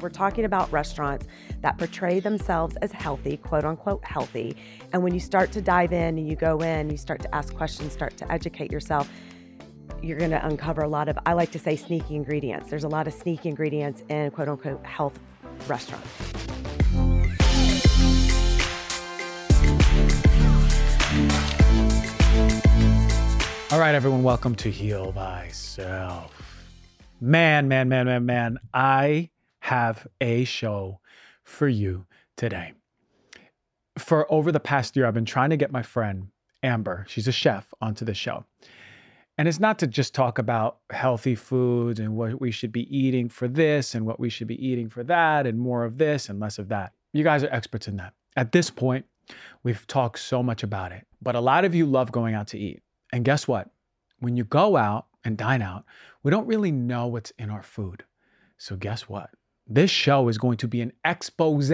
We're talking about restaurants that portray themselves as healthy, quote unquote healthy. And when you start to dive in and you go in, you start to ask questions, start to educate yourself, you're going to uncover a lot of, I like to say, sneaky ingredients. There's a lot of sneaky ingredients in quote unquote health restaurants. All right, everyone, welcome to Heal Thyself. Man, man, man, man, man, I have a show for you today. For over the past year, I've been trying to get my friend Amber, she's a chef, onto the show. And it's not to just talk about healthy foods and what we should be eating for this and what we should be eating for that and more of this and less of that. You guys are experts in that. At this point, we've talked so much about it, but a lot of you love going out to eat. And guess what? When you go out and dine out, we don't really know what's in our food. So, guess what? This show is going to be an expose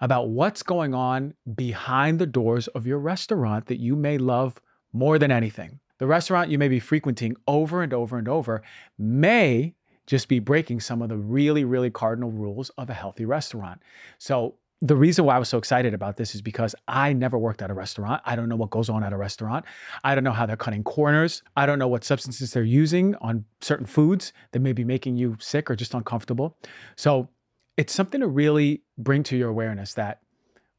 about what's going on behind the doors of your restaurant that you may love more than anything. The restaurant you may be frequenting over and over and over may just be breaking some of the really, really cardinal rules of a healthy restaurant. So, the reason why I was so excited about this is because I never worked at a restaurant. I don't know what goes on at a restaurant. I don't know how they're cutting corners. I don't know what substances they're using on certain foods that may be making you sick or just uncomfortable. So it's something to really bring to your awareness that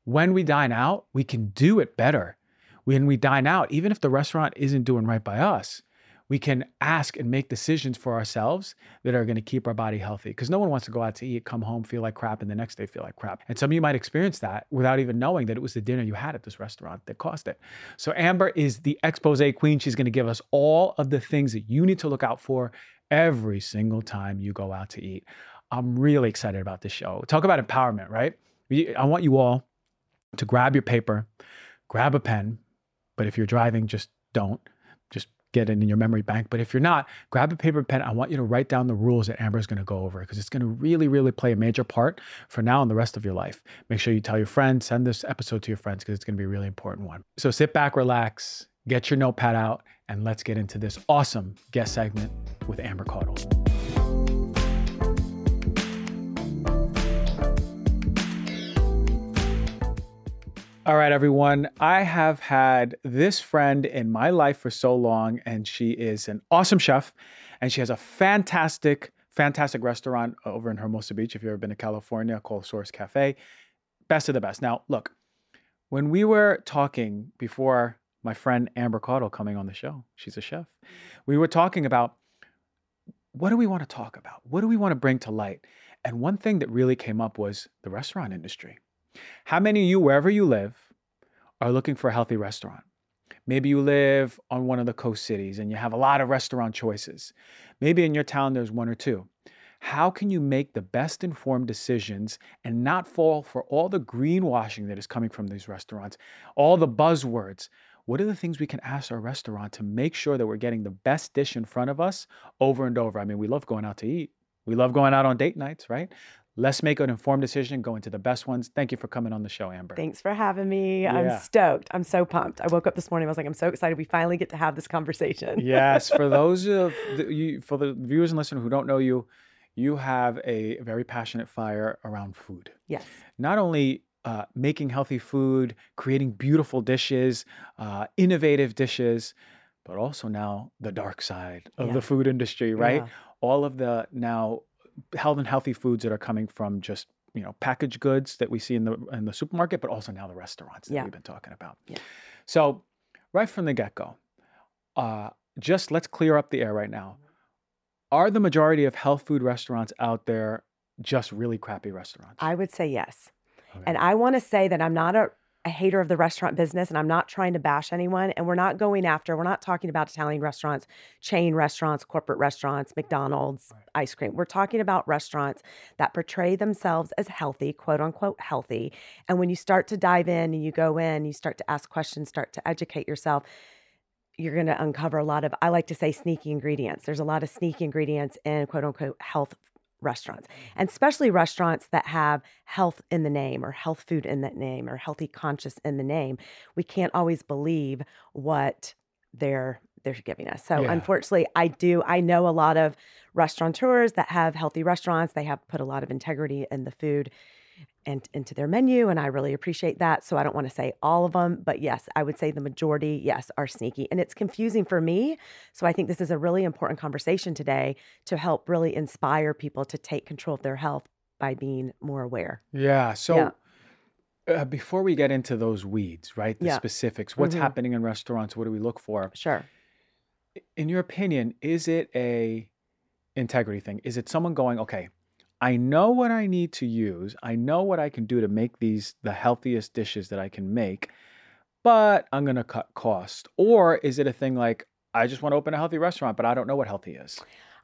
when we dine out, we can do it better. When we dine out, even if the restaurant isn't doing right by us, we can ask and make decisions for ourselves that are going to keep our body healthy. Because no one wants to go out to eat, come home, feel like crap, and the next day feel like crap. And some of you might experience that without even knowing that it was the dinner you had at this restaurant that caused it. So Amber is the expose queen. She's going to give us all of the things that you need to look out for every single time you go out to eat. I'm really excited about this show. Talk about empowerment, right? I want you all to grab your paper, grab a pen, but if you're driving, just don't get it in your memory bank. But if you're not, grab a paper pen. I want you to write down the rules that Amber is going to go over because it's going to really, really play a major part for now and the rest of your life. Make sure you tell your friends, send this episode to your friends because it's going to be a really important one. So sit back, relax, get your notepad out, and let's get into this awesome guest segment with Amber Caudle. All right, everyone. I have had this friend in my life for so long, and she is an awesome chef, and she has a fantastic, fantastic restaurant over in Hermosa Beach. If you've ever been to California, called Source Cafe, best of the best. Now, look, when we were talking before my friend Amber Caudle coming on the show, she's a chef. We were talking about what do we want to talk about? What do we want to bring to light? And one thing that really came up was the restaurant industry. How many of you, wherever you live, are looking for a healthy restaurant? Maybe you live on one of the coast cities and you have a lot of restaurant choices. Maybe in your town there's one or two. How can you make the best informed decisions and not fall for all the greenwashing that is coming from these restaurants, all the buzzwords? What are the things we can ask our restaurant to make sure that we're getting the best dish in front of us over and over? I mean, we love going out to eat. We love going out on date nights, right? Let's make an informed decision, go into the best ones. Thank you for coming on the show, Amber. Thanks for having me. Yeah. I'm stoked. I'm so pumped. I woke up this morning. I was like, I'm so excited. We finally get to have this conversation. yes. For those of the, you, for the viewers and listeners who don't know you, you have a very passionate fire around food. Yes. Not only uh, making healthy food, creating beautiful dishes, uh, innovative dishes, but also now the dark side of yeah. the food industry, right? Yeah. All of the now health and healthy foods that are coming from just you know packaged goods that we see in the in the supermarket, but also now the restaurants that yeah. we've been talking about. Yeah. So right from the get go, uh, just let's clear up the air right now. Are the majority of health food restaurants out there just really crappy restaurants? I would say yes. Okay. And I want to say that I'm not a a hater of the restaurant business and I'm not trying to bash anyone. And we're not going after, we're not talking about Italian restaurants, chain restaurants, corporate restaurants, McDonald's, ice cream. We're talking about restaurants that portray themselves as healthy, quote unquote healthy. And when you start to dive in and you go in, you start to ask questions, start to educate yourself. You're going to uncover a lot of, I like to say, sneaky ingredients. There's a lot of sneaky ingredients in quote unquote health restaurants and especially restaurants that have health in the name or health food in that name or healthy conscious in the name we can't always believe what they're they're giving us. So Yeah. unfortunately, I do I know a lot of restaurateurs that have healthy restaurants. They have put a lot of integrity in the food and into their menu and I really appreciate that. So I don't want to say all of them, but yes, I would say the majority yes are sneaky and it's confusing for me. So I think this is a really important conversation today to help really inspire people to take control of their health by being more aware. Yeah. So Yeah. Uh, before we get into those weeds, right? The Yeah. specifics, what's Mhm. happening in restaurants? What do we look for? Sure. In your opinion, is it a integrity thing? Is it someone going, okay, I know what I need to use. I know what I can do to make these the healthiest dishes that I can make, but I'm going to cut cost. Or is it a thing like I just want to open a healthy restaurant, but I don't know what healthy is?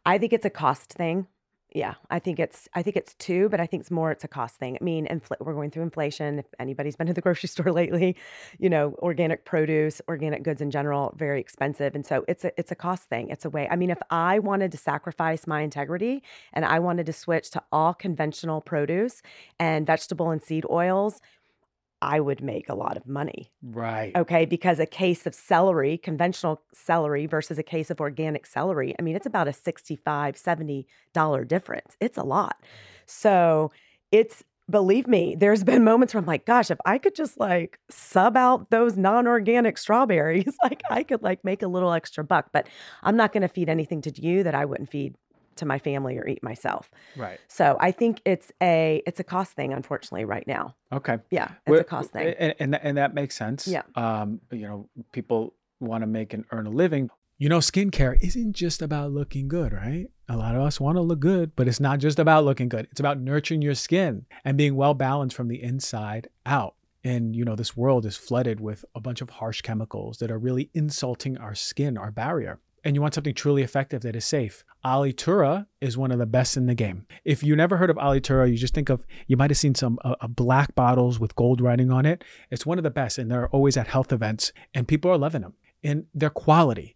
I think it's a cost thing. Yeah, I think it's I think it's two, but I think it's more it's a cost thing. I mean, infl- we're going through inflation. If anybody's been to the grocery store lately, you know, organic produce, organic goods in general, very expensive, and so it's a it's a cost thing. It's a way. I mean, if I wanted to sacrifice my integrity and I wanted to switch to all conventional produce and vegetable and seed oils, I would make a lot of money. Right. Okay, because a case of celery, conventional celery versus a case of organic celery, I mean, it's about a $65, 70 dollar difference. It's a lot. So, it's believe me, there's been moments where I'm like, gosh, if I could just like sub out those non-organic strawberries, like I could like make a little extra buck, but I'm not going to feed anything to you that I wouldn't feed to my family or eat myself. Right. So, I think it's a it's a cost thing unfortunately right now. Okay. Yeah, it's Well, a cost thing. And, and, that- and that makes sense. Yeah. Um, you know, people want to make and earn a living. You know, skincare isn't just about looking good, right? A lot of us want to look good, but it's not just about looking good. It's about nurturing your skin and being well balanced from the inside out. And, you know, this world is flooded with a bunch of harsh chemicals that are really insulting our skin, our barrier. And you want something truly effective that is safe. Alitura is one of the best in the game. If you never heard of Alitura, you just think of, you might have seen some uh, uh, black bottles with gold writing on it. It's one of the best, and they're always at health events, and people are loving them. And their quality.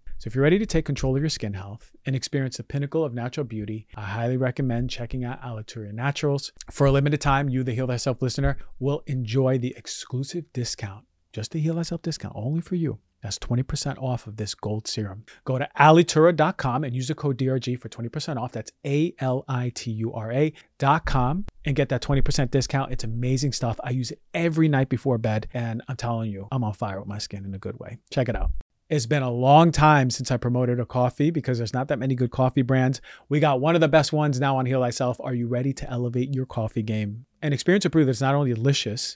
So if you're ready to take control of your skin health and experience the pinnacle of natural beauty, I highly recommend checking out Alitura Naturals. For a limited time, you, the Heal Thyself listener, will enjoy the exclusive discount, just the Heal Thyself discount, only for you. That's 20% off of this gold serum. Go to alitura.com and use the code DRG for 20% off. That's A L I T U R A.com and get that 20% discount. It's amazing stuff. I use it every night before bed, and I'm telling you, I'm on fire with my skin in a good way. Check it out. It's been a long time since I promoted a coffee because there's not that many good coffee brands. We got one of the best ones now on Heal Thyself. Are you ready to elevate your coffee game? And experience brew that's not only delicious,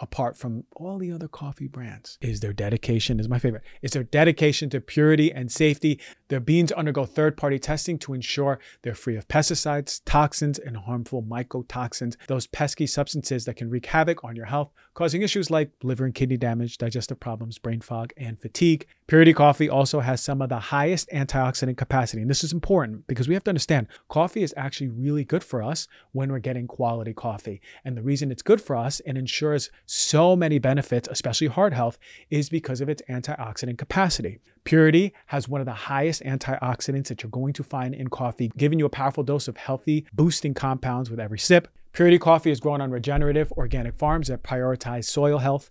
apart from all the other coffee brands is their dedication is my favorite. It's their dedication to purity and safety. Their beans undergo third-party testing to ensure they're free of pesticides toxins and harmful mycotoxins. Those pesky substances that can wreak havoc on your health causing issues like liver and kidney damage digestive problems brain fog and fatigue purity coffee also has some of the highest antioxidant capacity and this is important because we have to understand coffee is actually really good for us when we're getting quality coffee and the reason it's good for us and ensures so many benefits, especially heart health, is because of its antioxidant capacity. Purity has one of the highest antioxidants that you're going to find in coffee, giving you a powerful dose of healthy, boosting compounds with every sip. Purity Coffee is grown on regenerative organic farms that prioritize soil health,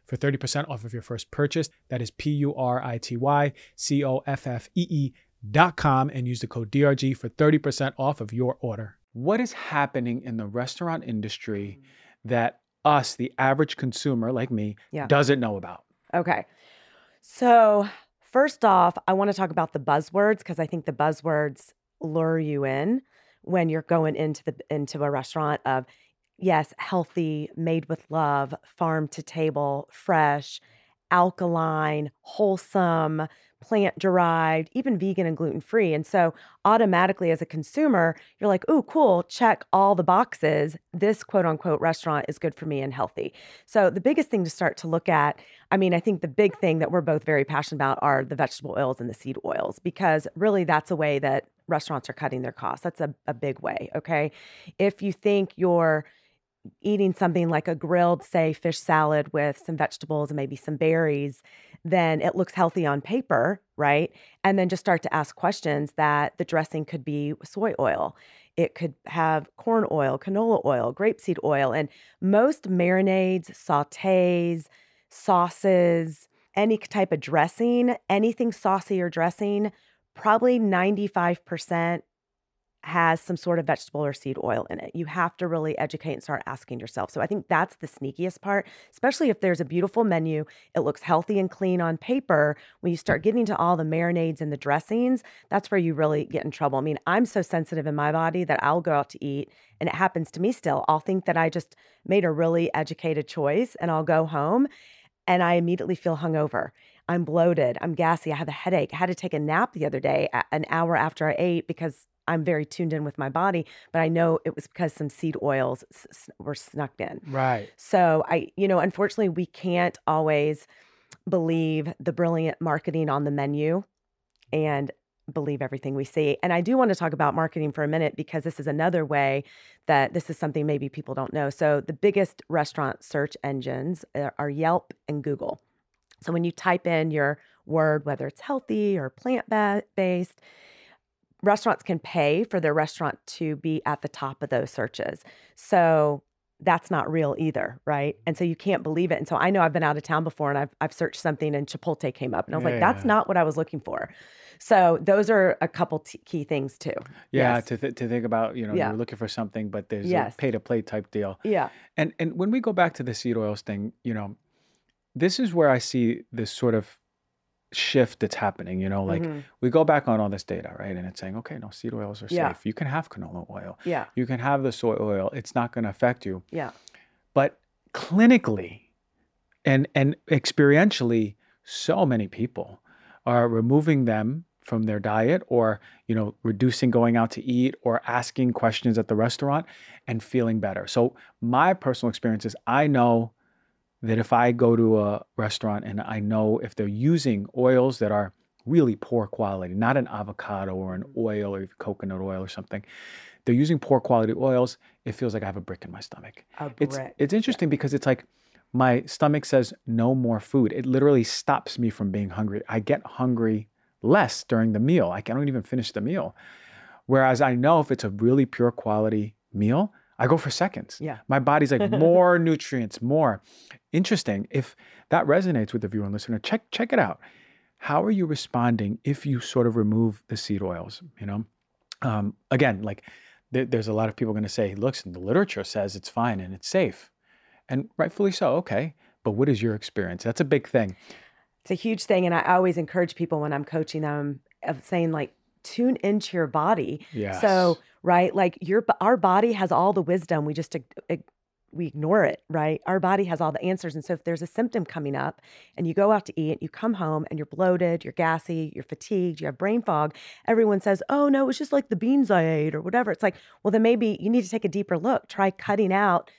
for 30% off of your first purchase. That is P U R I T Y C O F F E E dot com and use the code DRG for 30% off of your order. What is happening in the restaurant industry that us, the average consumer like me, Yeah. doesn't know about? Okay. So, first off, I want to talk about the buzzwords because I think the buzzwords lure you in when you're going into the into a restaurant of yes, healthy, made with love, farm to table, fresh, alkaline, wholesome, plant derived, even vegan and gluten free. And so automatically as a consumer, you're like, "Oh, cool, check all the boxes. This quote unquote restaurant is good for me and healthy." So the biggest thing to start to look at, I mean, I think the big thing that we're both very passionate about are the vegetable oils and the seed oils because really that's a way that restaurants are cutting their costs. That's a, a big way. Okay. If you think you're eating something like a grilled, say, fish salad with some vegetables and maybe some berries, then it looks healthy on paper, right? And then just start to ask questions that the dressing could be soy oil. It could have corn oil, canola oil, grapeseed oil, and most marinades, sautés, sauces, any type of dressing, anything saucy or dressing, probably 95% has some sort of vegetable or seed oil in it. You have to really educate and start asking yourself. So I think that's the sneakiest part, especially if there's a beautiful menu, it looks healthy and clean on paper. When you start getting to all the marinades and the dressings, that's where you really get in trouble. I mean, I'm so sensitive in my body that I'll go out to eat and it happens to me still. I'll think that I just made a really educated choice and I'll go home and I immediately feel hungover. I'm bloated. I'm gassy. I have a headache. I had to take a nap the other day, an hour after I ate, because I'm very tuned in with my body. But I know it was because some seed oils s- were snuck in. Right. So I, you know, unfortunately, we can't always believe the brilliant marketing on the menu and believe everything we see. And I do want to talk about marketing for a minute because this is another way that this is something maybe people don't know. So the biggest restaurant search engines are Yelp and Google. So when you type in your word, whether it's healthy or plant ba- based, restaurants can pay for their restaurant to be at the top of those searches. So that's not real either, right? And so you can't believe it. And so I know I've been out of town before and I've I've searched something and Chipotle came up and I was like, that's Yeah. not what I was looking for. So those are a couple t- key things too. Yeah, Yes. to, th- to think about, you know, Yeah. you're looking for something, but there's Yes. a pay to play type deal. Yeah. And and when we go back to the seed oils thing, you know, this is where I see this sort of shift that's happening. You know, like Mhm. we go back on all this data, right? And it's saying, okay, no, seed oils are Yeah. safe. You can have canola oil. Yeah. You can have the soy oil. It's not going to affect you. Yeah. But clinically and and experientially, so many people are removing them from their diet or you know reducing going out to eat or asking questions at the restaurant and feeling better so my personal experience is i know that if i go to a restaurant and i know if they're using oils that are really poor quality not an avocado or an oil or coconut oil or something they're using poor quality oils it feels like i have a brick in my stomach A it's brick. it's interesting because it's like my stomach says no more food. It literally stops me from being hungry. I get hungry less during the meal. I don't even finish the meal. Whereas I know if it's a really pure quality meal, I go for seconds. Yeah. My body's like more nutrients, more. Interesting. If that resonates with the viewer and listener, check check it out. How are you responding if you sort of remove the seed oils? You know, um, again, like there, there's a lot of people going to say, "Look, the literature says it's fine and it's safe," and rightfully so. Okay, but what is your experience? That's a big thing. It's a huge thing. And I always encourage people when I'm coaching them of saying, like, tune into your body. Yeah. So, right, like your our body has all the wisdom. We just we ignore it, right? Our body has all the answers. And so if there's a symptom coming up and you go out to eat, and you come home and you're bloated, you're gassy, you're fatigued, you have brain fog, everyone says, "Oh, no, it's just like the beans I ate or whatever." It's like, well, then maybe you need to take a deeper look. Try cutting out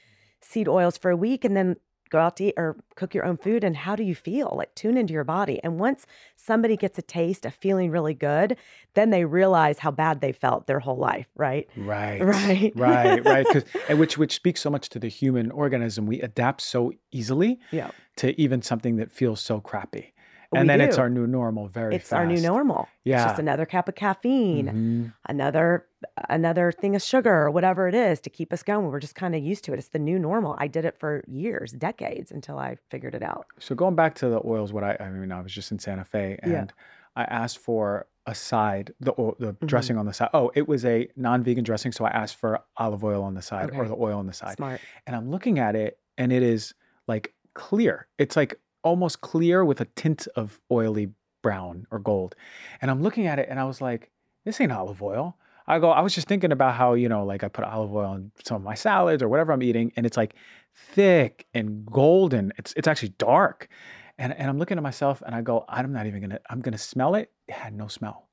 seed oils for a week and then go out to eat or cook your own food and how do you feel? Like tune into your body. And once somebody gets a taste of feeling really good, then they realize how bad they felt their whole life, right? Right. Right. right. Right. And which which speaks so much to the human organism. We adapt so easily Yeah. to even something that feels so crappy. We And then it's our new normal very It's our new fast. normal. It's Yeah. just another cup of caffeine, Mhm. another another thing of sugar or whatever it is to keep us going. We're just kind of used to it. It's the new normal. I did it for years, decades until I figured it out. So going back to the oils, what I I mean, I was just in Santa Fe and Yeah. I asked for a side, the the Mhm. dressing on the side. Oh, it was a non-vegan dressing, so I asked for olive oil on the side or the oil on the side. Smart. And I'm looking at it and it is like clear. It's like almost clear with a tint of oily brown or gold. And I'm looking at it and I was like, this ain't olive oil. I go, I was just thinking about how, you know, like I put olive oil on some of my salads or whatever I'm eating, and it's like thick and golden. It's it's actually dark. And and I'm looking at myself and I go, I'm not even gonna, I'm gonna smell it. It had no smell.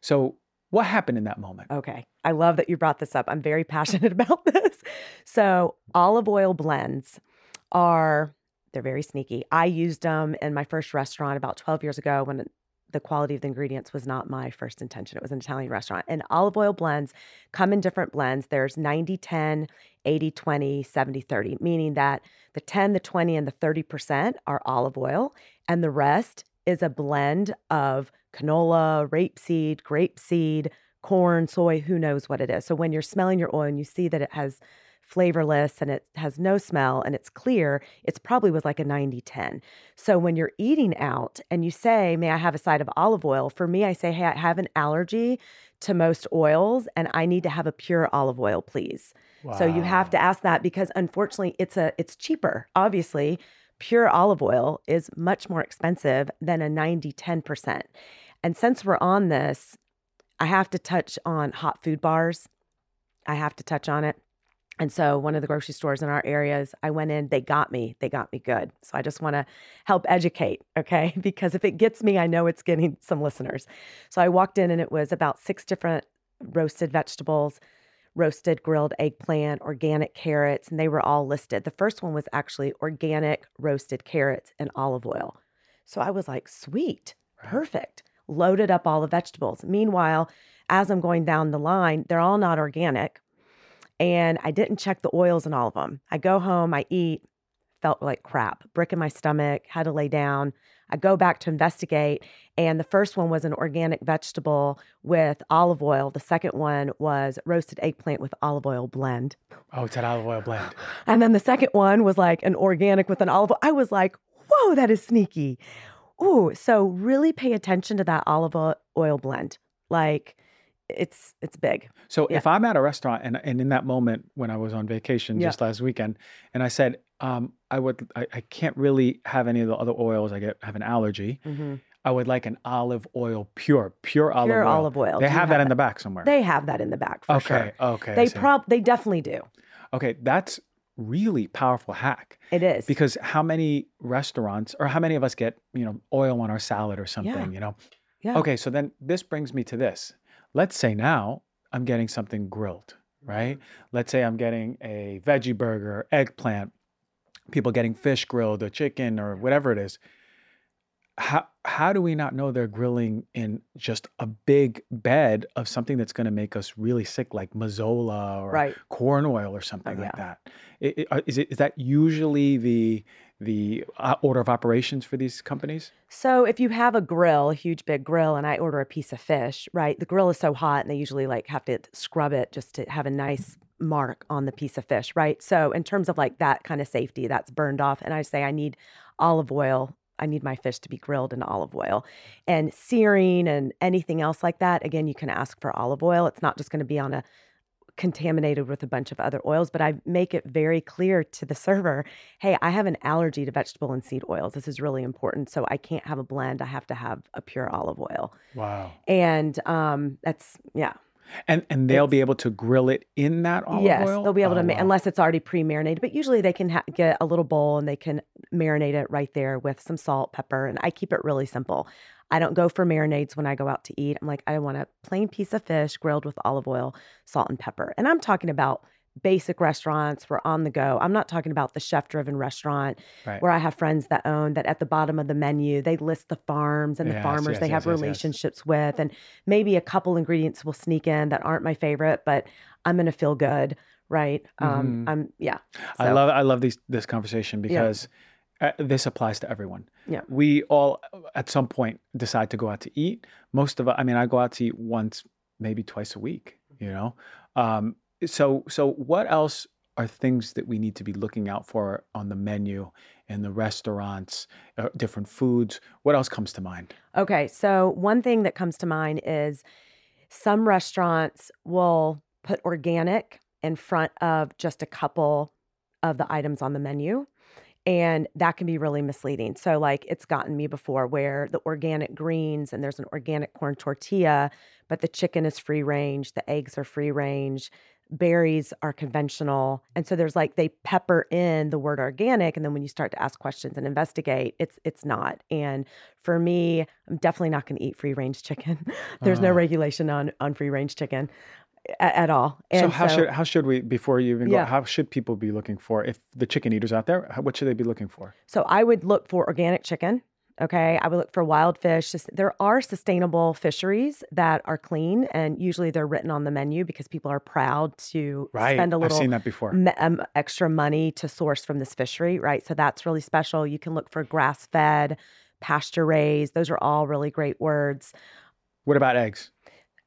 So what happened in that moment? Okay. I love that you brought this up. I'm very passionate about this. So, olive oil blends are they're very sneaky. I used them in my first restaurant about 12 years ago when the quality of the ingredients was not my first intention. It was an Italian restaurant. And olive oil blends come in different blends. There's 90 10, 80 20, 70 30, meaning that the 10, the 20, and the 30% are olive oil, and the rest is a blend of canola, rapeseed, grapeseed, corn, soy, who knows what it is. So when you're smelling your oil and you see that it has flavorless and it has no smell and it's clear, it's probably was like a 90 10. So when you're eating out and you say, May I have a side of olive oil? For me, I say, Hey, I have an allergy to most oils and I need to have a pure olive oil, please. So you have to ask that because unfortunately it's a it's cheaper. Obviously, pure olive oil is much more expensive than a 90 10%. And since we're on this, I have to touch on hot food bars. I have to touch on it. And so one of the grocery stores in our areas, I went in, they got me. They got me good. So I just want to help educate, okay? Because if it gets me, I know it's getting some listeners. So I walked in and it was about six different roasted vegetables, roasted grilled eggplant, organic carrots, and they were all listed. The first one was actually organic roasted carrots and olive oil. So I was like, sweet, perfect. Loaded up all the vegetables. Meanwhile, as I'm going down the line, they're all not organic. And I didn't check the oils in all of them. I go home, I eat, felt like crap, brick in my stomach, had to lay down. I go back to investigate, and the first one was an organic vegetable with olive oil. The second one was roasted eggplant with olive oil blend. Oh, it's an olive oil blend. And then the second one was like an organic with an olive oil. I was like, whoa, that is sneaky. Ooh, so really pay attention to that olive oil blend. Like it's it's big. So Yeah. if I'm at a restaurant and, and in that moment when I was on vacation Yeah. just last weekend, and I said, um, I would, I, I can't really have any of the other oils. I get have an allergy. I would like an olive oil, pure, pure olive Pure oil. olive oil. They you have that in the back somewhere. They have that in the back for okay, sure. okay. I They prob they definitely do. okay, that's really powerful hack It is. because how many restaurants or how many of us get you know oil on our salad or something? You know. yeah. Okay, so then this brings me to this. Let's say now I'm getting something grilled, right? Let's say I'm getting a veggie burger, eggplant, people getting fish grilled or chicken or whatever it is. How how do we not know they're grilling in just a big bed of something that's going to make us really sick, like mazola or Right. corn oil or something like Oh, yeah. that? I- uh, Is it is that usually the the uh, order of operations for these companies? So if you have a grill, a huge big grill, and I order a piece of fish, right? The grill is so hot, and they usually like have to scrub it just to have a nice mark on the piece of fish, right? So in terms of like that kind of safety, that's burned off, and I say I need olive oil. I need my fish to be grilled in olive oil, and searing and anything else like that. Again, you can ask for olive oil. It's not just going to be on a contaminated with a bunch of other oils, but I make it very clear to the server hey, I have an allergy to vegetable and seed oils. This is really important. So I can't have a blend. I have to have a pure olive oil. Wow. And um, that's, yeah. And and they'll It's- be able to grill it in that olive yes, oil. Yes, they'll be able Oh, to, ma- wow. unless it's already pre marinated, but usually they can ha- get a little bowl and they can marinate it right there with some salt, pepper. And I keep it really simple. I don't go for marinades when I go out to eat. I'm like, I want a plain piece of fish grilled with olive oil, salt, and pepper. And I'm talking about basic restaurants. We're on the go. I'm not talking about the chef driven restaurant Right. where I have friends that own that at the bottom of the menu, they list the farms and the Yes, farmers yes, they yes, have relationships with. And maybe a couple ingredients will sneak in that aren't my favorite, but I'm going to feel good. Right. Um, Mhm. I'm, yeah. I love I love these this conversation because uh, this applies to everyone. Yeah. We all at some point decide to go out to eat. Most of us, I mean, I go out to eat once, maybe twice a week. You know, um, so so what else are things that we need to be looking out for on the menu in the restaurants, uh, different foods? What else comes to mind? Okay. So, one thing that comes to mind is some restaurants will put organic in front of just a couple of the items on the menu. And that can be really misleading. So, like, it's gotten me before where the organic greens and there's an organic corn tortilla, but the chicken is free range, the eggs are free range, berries are conventional. And so there's like they pepper in the word organic and then when you start to ask questions and investigate, it's it's not. And for me, I'm definitely not going to eat free range chicken. there's no Ah. regulation on on free range chicken at, at all. so And how should how should we before you even go? Yeah. How should people be looking for if the chicken eaters out there? What should they be looking for? So I would look for organic chicken. Okay. I would look for wild fish. There are sustainable fisheries that are clean, and usually they're written on the menu because people are proud to Right, spend a I've little seen that before. me- um, extra money to source from this fishery, right? So that's really special. You can look for grass fed, pasture raised. Those are all really great words. What about eggs?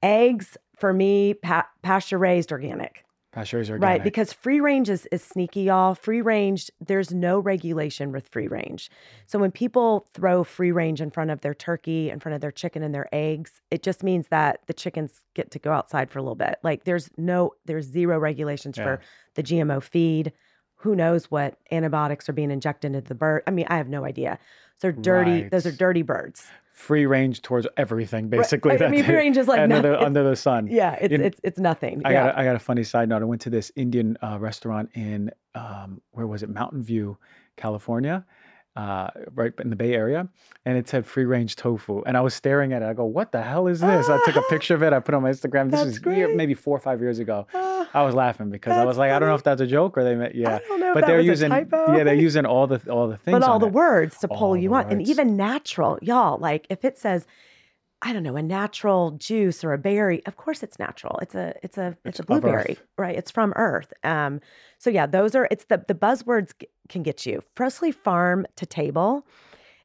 Eggs, for me, pa- pasture raised organic. Pasture raised organic. Right, because free range is, is sneaky, y'all. Free range, there's no regulation with free range. So when people throw free range in front of their turkey, in front of their chicken and their eggs, it just means that the chickens get to go outside for a little bit. Like there's no, there's zero regulations Yeah. for the GMO feed. Who knows what antibiotics are being injected into the bird? I mean, I have no idea. So they're dirty. Those are dirty birds. Free range towards everything, basically. I mean, free range is like under the under the sun. Yeah, it's You it's it's nothing. I yeah. got a, I got a funny side note. I went to this Indian uh, restaurant in um, where was it? Mountain View, California, uh, right in the Bay Area, and it said free range tofu. And I was staring at it. I go, "What the hell is this?" I took a picture of it. I put it on my Instagram. This is year, maybe four or five years ago. Ah, I was laughing because I was like, I don't know if that's a joke or they meant yeah. I don't know But they're using yeah, they're using all the all the things. but all the it. words to All pull you the on, and even natural, y'all. Like if it says, I don't know, a natural juice or a berry. Of course, it's natural. It's a it's a It's it's, a blueberry, right? It's from Earth. Um, so yeah, those are it's the the buzzwords g- can get you freshly farm to table.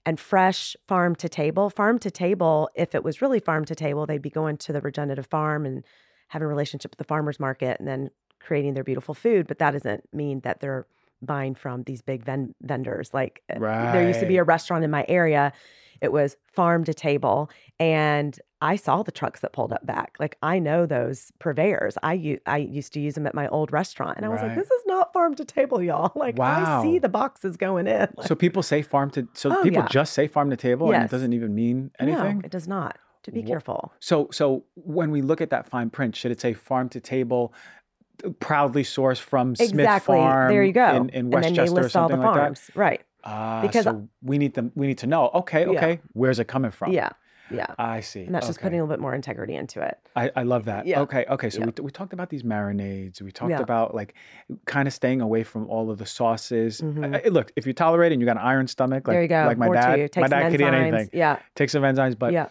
And fresh farm to table. Farm to table, if it was really farm to table, they'd be going to the regenerative farm and having a relationship with the farmer's market and then creating their beautiful food. But that doesn't mean that they're buying from these big ven- vendors. Like uh, there used to be a restaurant in my area. It was farm to table, and I saw the trucks that pulled up back. Like I know those purveyors. I u- I used to use them at my old restaurant, and I was like, "This is not farm to table, y'all." Like I see the boxes going in. Like, So people say farm to so Oh, people yeah. just say farm to table and it doesn't even mean anything. No, it does not. To be Wha- careful. So so when we look at that fine print, should it say farm to table, uh, proudly sourced from Smith exactly. Farm there you go. in, in and then Westchester they or list all the something like that? farms. Right. Ah, Because- so we need them. We need to know. Okay, Yeah. okay. Where's it coming from? Yeah. Yeah. I see. And that's just putting a little bit more integrity into it. I, I love that. Yeah. Okay, okay. So Yeah. we, we talked about these marinades. We talked Yeah. about like kind of staying away from all of the sauces. Mhm. I- I- look, if you tolerate it and you got an iron stomach, like there you go. like my More dad, to you. Take my dad could eat anything. Yeah. Take some enzymes, but yeah.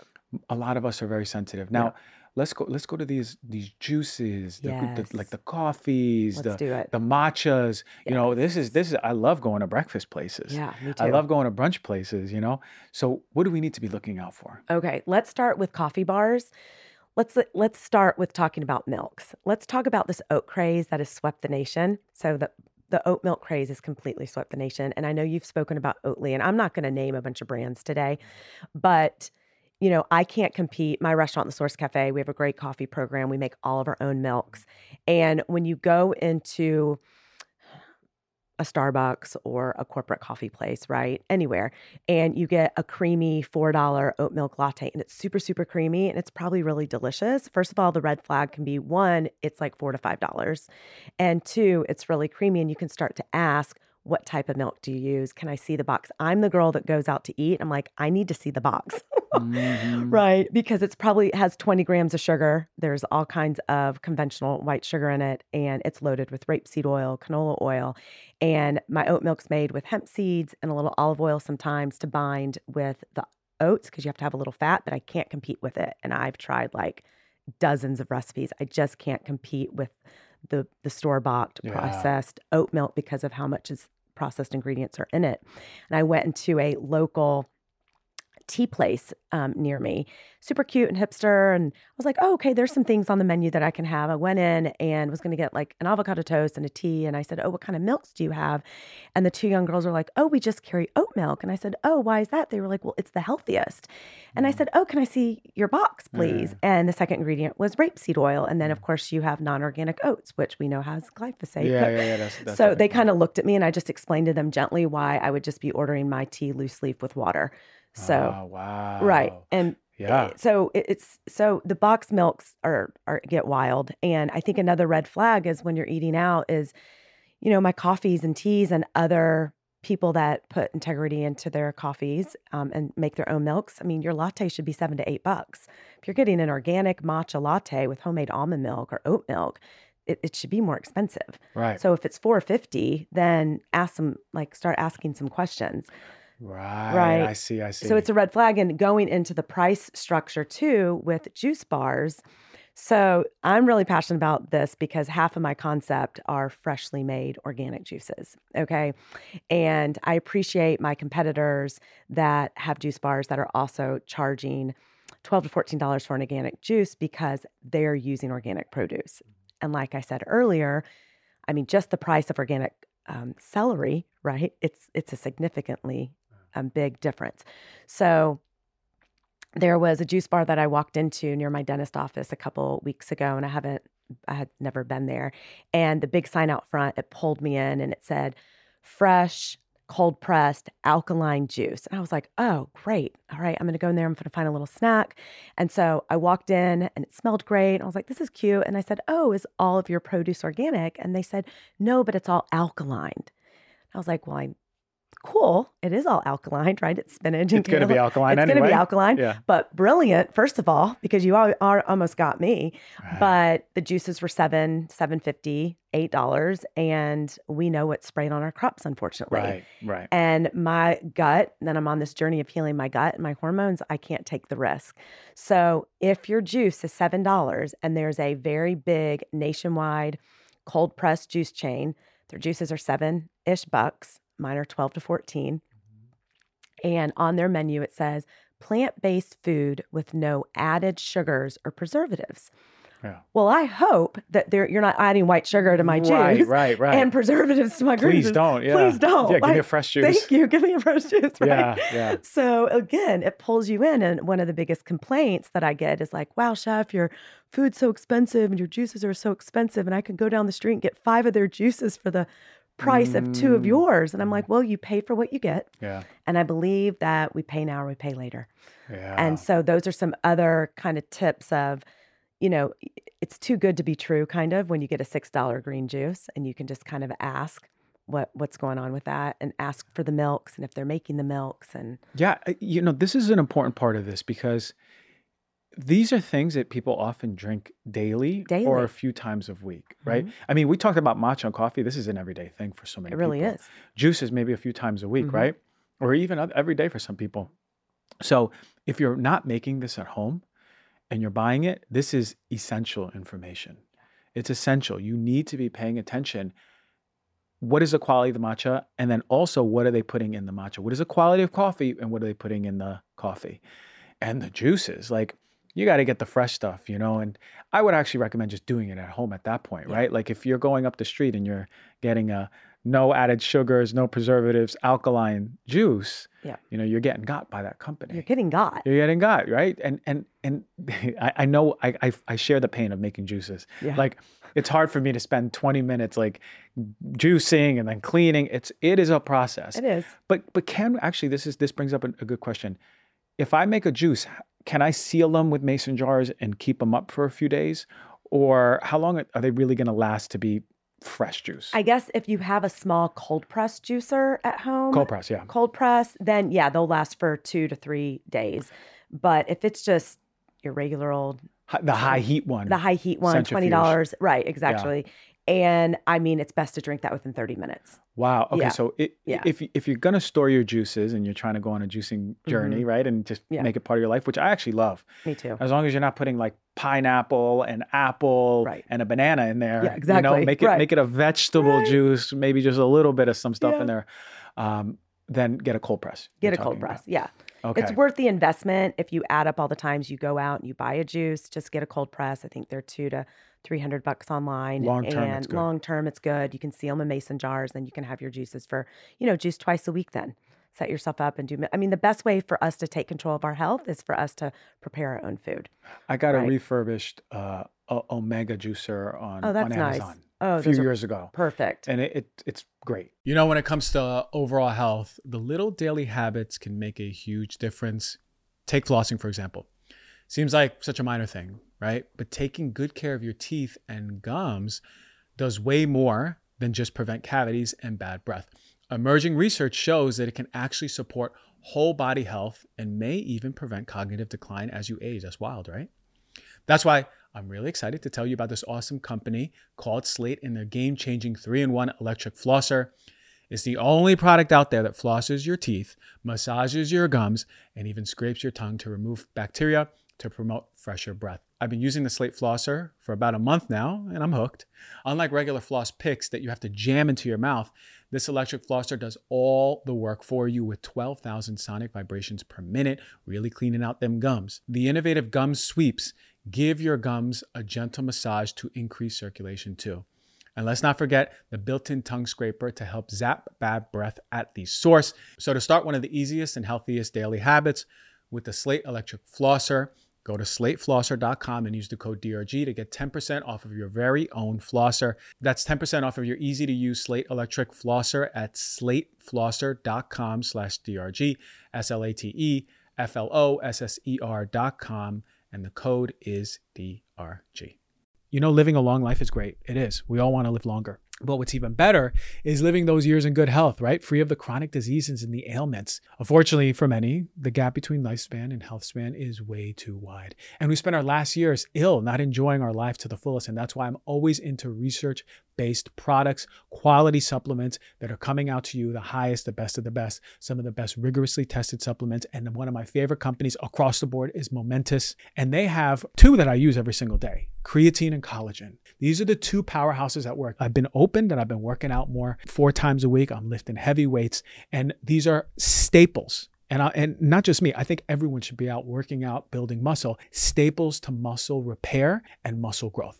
a lot of us are very sensitive. Now, let's go. Let's go to these these juices, the, the, like the coffees, Let's the the matchas. You know, this is this is. I love going to breakfast places. Yeah. Me too. I love going to brunch places. You know, so what do we need to be looking out for? Okay, let's start with coffee bars. Let's let's start with talking about milks. Let's talk about this oat craze that has swept the nation. So the the oat milk craze has completely swept the nation, and I know you've spoken about Oatly, and I'm not going to name a bunch of brands today, but you know I can't compete. My restaurant, the Source Cafe, we have a great coffee program. We make all of our own milks, and when you go into a Starbucks or a corporate coffee place, right? Anywhere. And you get a creamy $4 oat milk latte and it's super, super creamy and it's probably really delicious. First of all, the red flag can be one, it's like four to five dollars. And two, it's really creamy and you can start to ask, what type of milk do you use? Can I see the box? I'm the girl that goes out to eat. I'm like, I need to see the box. Mhm. right? Because it's probably has 20 grams of sugar. There's all kinds of conventional white sugar in it, and it's loaded with rapeseed oil, canola oil, and my oat milk's made with hemp seeds and a little olive oil sometimes to bind with the oats because you have to have a little fat, but I can't compete with it. And I've tried like dozens of recipes. I just can't compete with the the store bought Yeah. processed oat milk because of how much is processed ingredients are in it. And I went into a local tea place um, near me, super cute and hipster. And I was like, oh, okay, there's some things on the menu that I can have. I went in and was going to get like an avocado toast and a tea. And I said, oh, what kind of milks do you have? And the two young girls were like, oh, we just carry oat milk. And I said, oh, why is that? They were like, well, it's the healthiest. And I Mhm. said, oh, can I see your box, please? Yeah. And the second ingredient was rapeseed oil. And then, of course, you have non organic oats, which we know has glyphosate. Yeah, yeah, yeah. That's, that's so right. they kind of looked at me and I just explained to them gently why I would just be ordering my tea loose leaf with water. So, Oh, wow. right. And Yeah. so it- it's so the box milks are are get wild and i think another red flag is when you're eating out is you know my coffees and teas and other people that put integrity into their coffees um, and make their own milks i mean your latte should be seven to eight bucks if you're getting an organic matcha latte with homemade almond milk or oat milk it, it should be more expensive Right. so if it's 450 then ask some like start asking some questions right. right. I see. I see. so it's a red flag. And going into the price structure too with juice bars. So I'm really passionate about this because half of my concept are freshly made organic juices. Okay. And I appreciate my competitors that have juice bars that are also charging 12 to $14 for an organic juice because they're using organic produce. And like I said earlier, I mean, just the price of organic um, celery, right? It's it's a significantly um, big difference. So there was a juice bar that I walked into near my dentist office a couple weeks ago, and I haven't, I had never been there. And the big sign out front, it pulled me in, and it said, "Fresh." Cold pressed alkaline juice. And I was like, oh, great. All right, I'm gonna go in there. I'm gonna find a little snack. And so I walked in and it smelled great. I was like, this is cute. And I said, oh, is all of your produce organic? And they said, no, but it's all alkaline. I was like, well, I cool. It is all alkaline, right? It's spinach and it's going to be alkaline It's anyway. going to be alkaline, Yeah. but brilliant. First of all, because you all are almost got me. Right. But the juices were seven, seven fifty, eight dollars, and we know what's sprayed on our crops, unfortunately. right. Right. And my gut, then I'm on this journey of healing my gut and my hormones. I can't take the risk. So if your juice is seven dollars and there's a very big nationwide cold pressed juice chain, their juices are seven ish bucks. Mine are 12 to 14. Mm-hmm. And on their menu, it says plant based food with no added sugars or preservatives. Yeah. Well, I hope that you're not adding white sugar to my juice Right. Right. right. and preservatives to my green Please don't. Yeah. Please don't. Yeah. Give me a fresh juice. Thank you. Give me a fresh juice. Right? Yeah. Yeah. So again, it pulls you in. And one of the biggest complaints that I get is like, wow, chef, your food's so expensive and your juices are so expensive. And I can go down the street and get five of their juices for the price of two of Mm. yours. And I'm like, well, you pay for what you get. Yeah. And I believe that we pay now or we pay later. Yeah. And so those are some other kind of tips of, you know, it's too good to be true, kind of, when you get a $6 green juice and you can just kind of ask what what's going on with that and ask for the milks and if they're making the milks and Yeah, you know, this is an important part of this because these are things that people often drink daily, or a few times a week, right? I mean, we talked about matcha and coffee. This is an everyday thing for so many people. it really people. is. Juices maybe a few times a week, Mhm. right? Or even every day for some people. So if you're not making this at home and you're buying it, this is essential information. It's essential. You need to be paying attention. What is the quality of the matcha? And then also, what are they putting in the matcha? What is the quality of coffee? And what are they putting in the coffee? And the juices, like you got to get the fresh stuff, you know? And I would actually recommend just doing it at home at that point, Yeah. right? Like if you're going up the street and you're getting a no added sugars, no preservatives, alkaline juice, Yeah. you know, you're getting got by that company. You're getting got. You're getting got, right? And and and I, I know I, I I share the pain of making juices. Yeah. Like it's hard for me to spend 20 minutes like juicing and then cleaning. It's it is a process. it is. But but can actually this is this brings up a, a good question. If I make a juice, can I seal them with mason jars and keep them up for a few days, or how long are they really going to last to be fresh juice. I guess if you have a small cold press juicer at home, Cold press, yeah. cold press, then yeah, they'll last for two to three days. But if it's just your regular old, The high heat one. the high heat one, Centrifuge. twenty dollars, right? Exactly. And I mean, it's best to drink that within thirty minutes. Wow. Okay. Yeah. So it, Yeah. if if you're gonna store your juices and you're trying to go on a juicing journey, right, and just Mm-hmm. Yeah. make it part of your life, which I actually love, Me too. as long as you're not putting like pineapple and apple Right. and a banana in there. Yeah, You exactly. know, make it Right. make it a vegetable Right. juice, maybe just a little bit of some stuff in there. Um, then get a cold press. Get a cold press. about. Yeah. Okay. It's worth the investment if you add up all the times you go out and you buy a juice. Just get a cold press. I think they're two to three hundred bucks online. Long term, and it's good. long term, it's good. You can seal them in mason jars, and you can have your juices for you know juice twice a week. Then set yourself up and do. I mean, the best way for us to take control of our health is for us to prepare our own food. I got a refurbished uh, O- Omega juicer on, Oh, that's on nice. Amazon Oh, a few years ago. perfect. And it, it it's great. You know, when it comes to uh, overall health, the little daily habits can make a huge difference. Take flossing, for example. Seems like such a minor thing, right? But taking good care of your teeth and gums does way more than just prevent cavities and bad breath. Emerging research shows that it can actually support whole body health and may even prevent cognitive decline as you age. That's wild, right? That's why I'm really excited to tell you about this awesome company called Slate and their game changing 3 in 1 electric flosser. It's the only product out there that flosses your teeth, massages your gums, and even scrapes your tongue to remove bacteria to promote fresher breath. I've been using the Slate flosser for about a month now, and I'm hooked. Unlike regular floss picks that you have to jam into your mouth, this electric flosser does all the work for you with 12,000 sonic vibrations per minute, really cleaning out them gums. The innovative gum sweeps give your gums a gentle massage to increase circulation too. And let's not forget the built in tongue scraper to help zap bad breath at the source. So, to start one of the easiest and healthiest daily habits with the Slate Electric Flosser, go to slateflosser.com and use the code DRG to get 10% off of your very own flosser. That's 10% off of your easy to use Slate Electric Flosser at slateflosser.com slash DRG, S L A T E F L O S S E R dot com, and the code is DRG. You know, living a long life is great. It is. We all want to live longer. But what's even better is living those years in good health, right? Free of the chronic diseases and the ailments. Unfortunately, for many, the gap between lifespan and health span is way too wide. And we spend our last years ill, not enjoying our life to the fullest. And that's why I'm always into research based products, quality supplements that are coming out to you the highest, the best of the best, some of the best rigorously tested supplements. And one of my favorite companies across the board is Momentous. And they have two that I use every single day creatine and collagen. These are the two powerhouses at work. I've been opened and I've been working out more four times a week. I'm lifting heavy weights, and these are staples. And, I, and not just me, I think everyone should be out working out, building muscle, staples to muscle repair and muscle growth.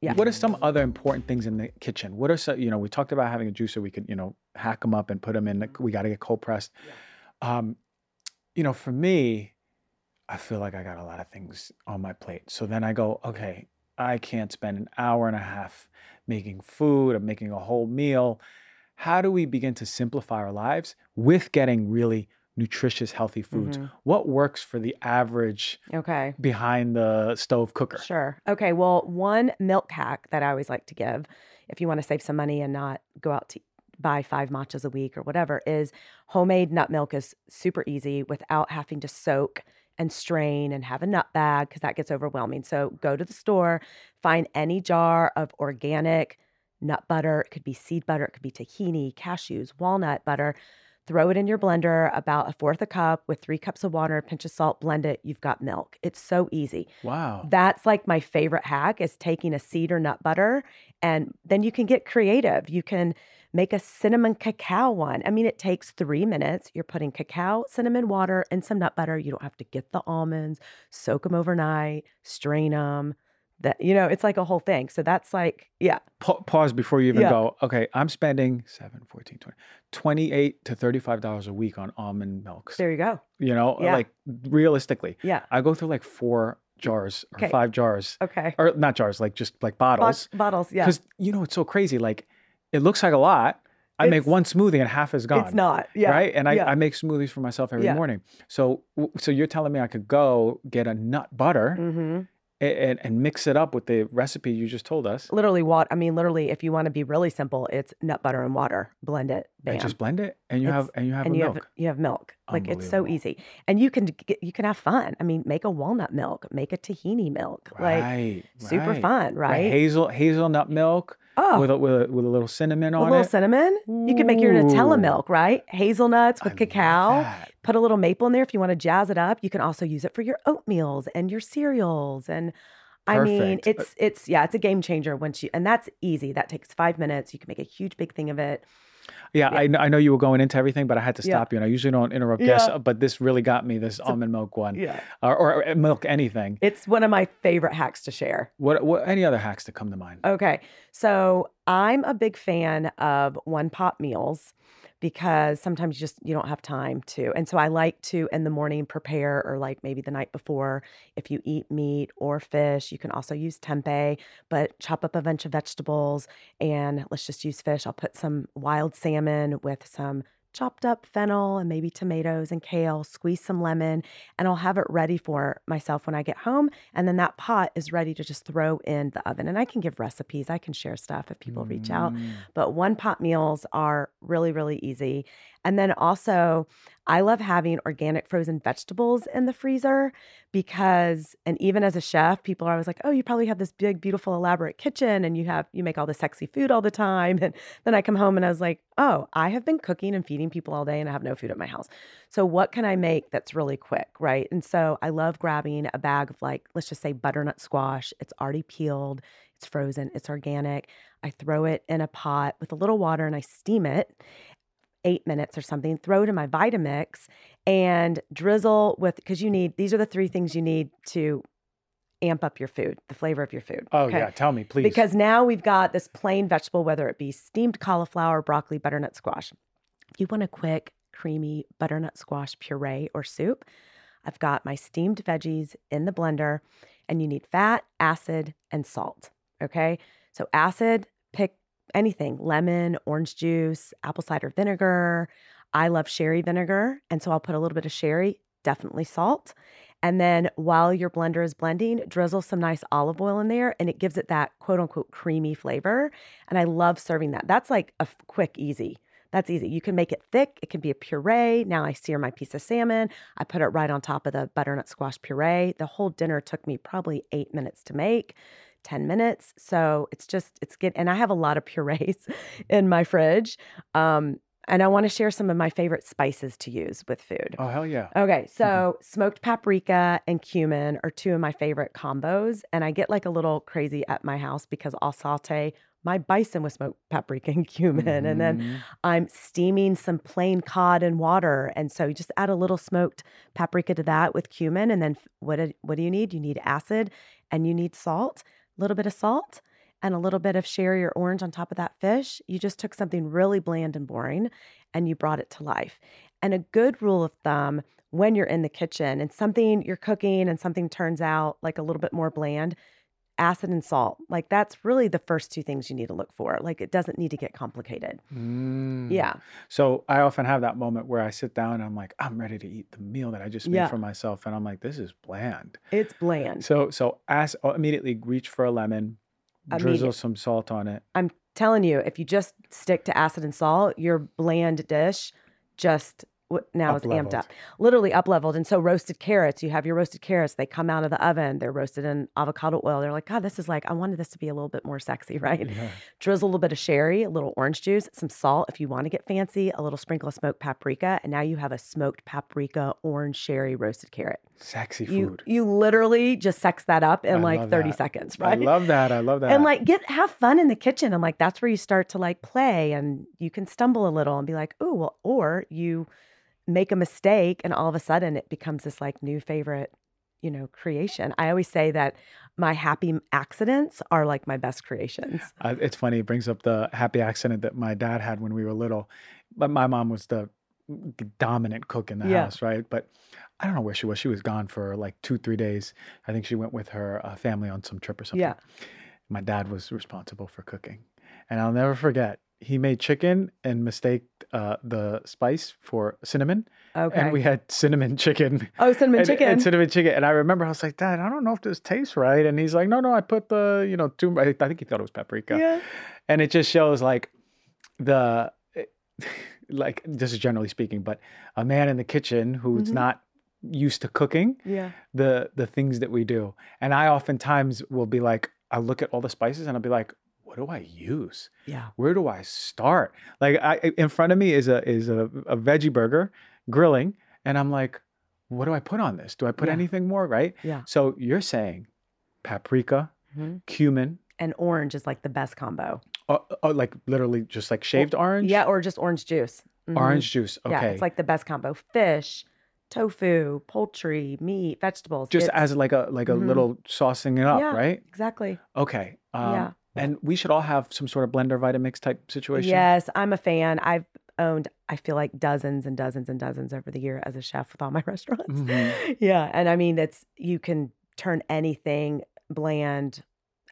Yeah. What are some other important things in the kitchen? What are some, you know, we talked about having a juicer, we could, you know, hack them up and put them in, the, we got to get cold pressed. Um, you know, for me, I feel like I got a lot of things on my plate. So then I go, okay, I can't spend an hour and a half making food or making a whole meal. How do we begin to simplify our lives with getting really nutritious, healthy foods? Mhm. What works for the average Okay. behind the stove cooker? Sure. Okay. Well, one milk hack that I always like to give, if you want to save some money and not go out to buy five matchas a week or whatever, is homemade nut milk is super easy without having to soak and strain and have a nut bag because that gets overwhelming. So go to the store, find any jar of organic nut butter. It could be seed butter, it could be tahini, cashews, walnut butter. Throw it in your blender, about a fourth a cup with three cups of water, a pinch of salt, blend it. You've got milk. It's so easy. Wow. That's like my favorite hack is taking a seed or nut butter, and then you can get creative. You can make a cinnamon cacao one. I mean, it takes three minutes. You're putting cacao, cinnamon water, and some nut butter. You don't have to get the almonds, soak them overnight, strain them. That you know, it's like a whole thing. So that's like, yeah, Pa- pause before you even Yeah. go. Okay, I'm spending 7, 14, 20, 28 to $35 a week on almond milks. there you go. You know, Yeah. like realistically, Yeah. I go through like four jars or Okay. five jars, Okay. or not jars, like just like Bot- bottles. bottles. Yeah. Because you know, it's so crazy. Like it looks like a lot. I make one smoothie and half is gone. It's not. Yeah. Right. And I, yeah. I make smoothies for myself every Yeah. morning. So, so you're telling me I could go get a nut butter hmm a- and, and mix it up with the recipe you just told us. Literally, what I mean, literally, if you want to be really simple, it's nut butter and water. Blend it. Bam. And just blend it and you It's- have, and you have and a you milk. have you have milk. Like it's so easy, and you can get, you can have fun. I mean, make a walnut milk, make a tahini milk, like super right. fun, Right, right? Hazel hazelnut milk oh, with a, with a with a little cinnamon with a on little it. cinnamon. You can make your Nutella milk, right? Hazelnuts with I cacao. Put a little maple in there if you want to jazz it up. You can also use it for your oatmeals and your cereals. And I mean, Perfect. It's it's yeah, it's a game changer once you and that's easy. That takes five minutes. You can make a huge big thing of it. Yeah, Yeah. I, I know you were going into everything, but I had to Yeah. stop you. And I usually don't interrupt Yeah. guests, but this really got me. This almond milk one, Yeah, or, or milk anything. it's one of my favorite hacks to share. What what any other hacks that come to mind? Okay. So I'm a big fan of one pot meals because sometimes you just you don't have time to. And so I like to in the morning prepare or like maybe the night before if you eat meat or fish, you can also use tempeh, but chop up a bunch of vegetables and let's just use fish. I'll put some wild salmon with some chopped up fennel and maybe tomatoes and kale, squeeze some lemon, and I'll have it ready for myself when I get home. And then that pot is ready to just throw in the oven. And I can give recipes, I can share stuff if people reach out. Mm. But one pot meals are really, really easy. And then also, I love having organic frozen vegetables in the freezer because, and even as a chef, people are always like, oh, you probably have this big, beautiful, elaborate kitchen and you have, you make all the sexy food all the time. And then I come home and I was like, oh, I have been cooking and feeding people all day and I have no food at my house. So what can I make that's really quick, right? And so I love grabbing a bag of like, let's just say butternut squash. It's already peeled, it's frozen, it's organic. I throw it in a pot with a little water and I steam it eight minutes or something, throw it in my Vitamix and drizzle with, because you need, these are the three things you need to amp up your food, the flavor of your food. Oh okay? yeah, tell me please. Because now we've got this plain vegetable, whether it be steamed cauliflower, broccoli, butternut squash. If you want a quick, creamy butternut squash puree or soup, I've got my steamed veggies in the blender, and you need fat, acid, and salt. Okay. So, acid, pick anything lemon, orange juice, apple cider vinegar. I love sherry vinegar. And so I'll put a little bit of sherry, definitely salt. And then while your blender is blending, drizzle some nice olive oil in there and it gives it that quote unquote creamy flavor. And I love serving that. That's like a quick, easy. That's easy. You can make it thick. It can be a puree. Now I sear my piece of salmon. I put it right on top of the butternut squash puree. The whole dinner took me probably eight minutes to make. 10 minutes. So it's just, it's good. And I have a lot of purees in my fridge. Um, and I want to share some of my favorite spices to use with food. oh hell yeah. Okay, so smoked paprika and cumin are two of my favorite combos. And I get like a little crazy at my house because I'll saute my bison with smoked paprika and cumin. And then Mhm. I'm steaming some plain cod in water. And so you just add a little smoked paprika to that with cumin. And then what do, what do you need? You need acid and you need salt, little bit of salt and a little bit of sherry or orange on top of that fish. You just took something really bland and boring and you brought it to life. And a good rule of thumb when you're in the kitchen and something you're cooking and something turns out like a little bit more bland, acid and salt. Like that's really the first two things you need to look for. Like it doesn't need to get complicated. Mm. Yeah. So I often have that moment where I sit down and I'm like, I'm ready to eat the meal that I just made Yeah. for myself, and I'm like, this is bland. It's bland. So so as oh, immediately reach for a lemon, drizzle some salt on it. I'm telling you, if you just stick to acid and salt, your bland dish just now is amped Up-leveled. literally up leveled. And so roasted carrots, you have your roasted carrots. They come out of the oven. They're roasted in avocado oil. They're like, God, this is like I wanted this to be a little bit more sexy, right? Yeah. Drizzle a little bit of sherry, a little orange juice, some salt if you want to get fancy, a little sprinkle of smoked paprika, and now you have a smoked paprika orange sherry roasted carrot. Sexy You food. you literally just sex that up in I like 30 that. seconds, right? I love that. I love that. and like get have fun in the kitchen and like that's where you start to like play and you can stumble a little and be like oh well or you make a mistake and all of a sudden it becomes this like new favorite you know creation i always say that my happy accidents are like my best creations Uh, it's funny. It brings up the happy accident that my dad had when we were little. But my mom was the dominant cook in the Yeah. house, right? But I don't know where she was. She was gone for like two, three days. I think she went with her uh, family on some trip or something. yeah My dad was responsible for cooking, and I'll never forget. He made chicken and mistaked uh, the spice for cinnamon, okay and we had cinnamon chicken. oh cinnamon and, chicken and cinnamon chicken. And I remember I was like, Dad, I don't know if this tastes right. And he's like, No, no, I put the, you know, two. I think he thought it was paprika yeah and it just shows like the like this is generally speaking but a man in the kitchen who's Mhm. not used to cooking yeah the the things that we do and i oftentimes will be like i look at all the spices and i'll be like what do i use yeah where do i start like i in front of me is a is a, a veggie burger grilling and i'm like what do i put on this do i put Yeah. anything more right Yeah. so you're saying paprika Mhm. cumin and orange is like the best combo oh, oh, like literally just like shaved orange yeah or just orange juice Mhm. Orange juice. Okay. yeah it's like the best combo fish tofu poultry meat vegetables just It's- as like a like a Mhm. little saucing it up, Yeah. right? exactly Okay. Um, Yeah. And we should all have some sort of blender Vitamix type situation. Yes, I'm a fan. I've owned, I feel like dozens and dozens and dozens over the year as a chef with all my restaurants. Mhm. Yeah. And I mean, it's, you can turn anything bland.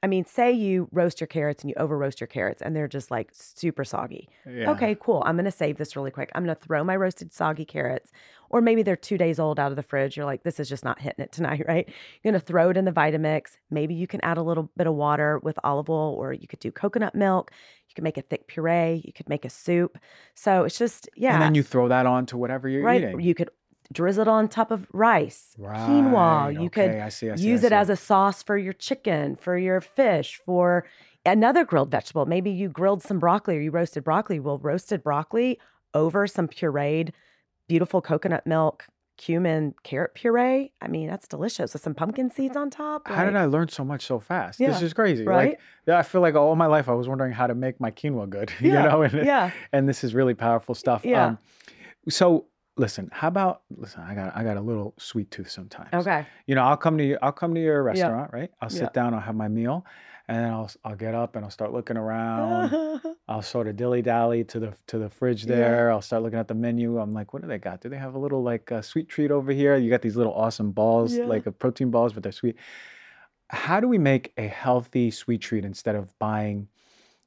I mean, say you roast your carrots and you over roast your carrots and they're just like super soggy. Yeah. Okay, cool. I'm going to save this really quick. I'm going to throw my roasted soggy carrots, or maybe they're two days old out of the fridge. You're like, this is just not hitting it tonight, right? You're going to throw it in the Vitamix. Maybe you can add a little bit of water with olive oil, or you could do coconut milk. You could make a thick puree. You could make a soup. So it's just, yeah. And then you throw that on to whatever you're right. eating. You could drizzle it on top of rice, right. quinoa. You okay, could I see, I see, use it as a sauce for your chicken, for your fish, for another grilled vegetable. Maybe you grilled some broccoli or you roasted broccoli. Well, roasted broccoli over some pureed, beautiful coconut milk, cumin, carrot puree. I mean, that's delicious with some pumpkin seeds on top. How did I learn so much so fast? Yeah, This is crazy. right? Like I feel like all my life I was wondering how to make my quinoa good. yeah, You know, and, Yeah. and this is really powerful stuff. Yeah. Um, so listen, how about listen, I got I got a little sweet tooth sometimes. Okay. you know, I'll come to you. I'll come to your restaurant, right? I'll sit Yeah. down. I'll have my meal, and then I'll I'll get up and I'll start looking around. I'll sort of dilly dally to the to the fridge Yeah. there. I'll start looking at the menu. I'm like, what do they got? Do they have a little like uh, sweet treat over here? You got these little awesome balls, Yeah. like uh, protein balls, but they're sweet. How do we make a healthy sweet treat instead of buying,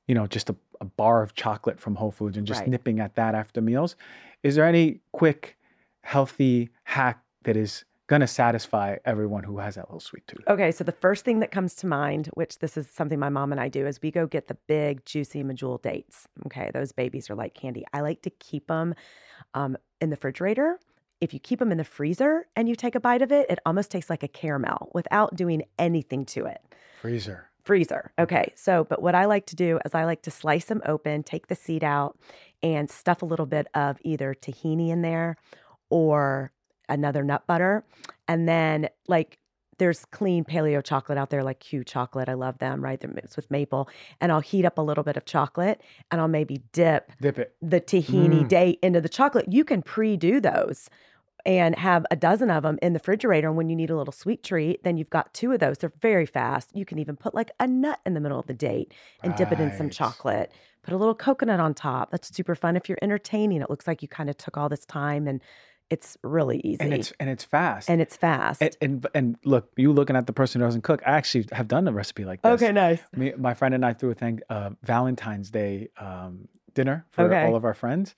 you know, just a, a bar of chocolate from Whole Foods and just Right. nipping at that after meals? Is there any quick, healthy hack that is gonna satisfy everyone who has that little sweet tooth? Okay, so the first thing that comes to mind, which this is something my mom and I do, is we go get the big, juicy Medjool dates. Okay, those babies are like candy. I like to keep them um, in the refrigerator. If you keep them in the freezer and you take a bite of it, it almost tastes like a caramel without doing anything to it. Freezer. Freezer. Okay. So, but what I like to do is I like to slice them open, take the seed out, and stuff a little bit of either tahini in there or another nut butter. And then, like, there's clean paleo chocolate out there, like Q chocolate. I love them, right? They're mixed with maple. And I'll heat up a little bit of chocolate and I'll maybe dip Dip it. the tahini Mm. date into the chocolate. You can pre do those and have a dozen of them in the refrigerator. And when you need a little sweet treat, then you've got two of those. They're very fast. You can even put like a nut in the middle of the date and dip it in some chocolate. Put a little coconut on top. That's super fun if you're entertaining. It looks like you kind of took all this time and it's really easy. And it's and it's fast. and it's fast. And, and and look, you looking at the person who doesn't cook. I actually have done a recipe like this. okay, nice. Me, my friend and I threw a thing uh, Valentine's Day um, dinner for Okay. all of our friends,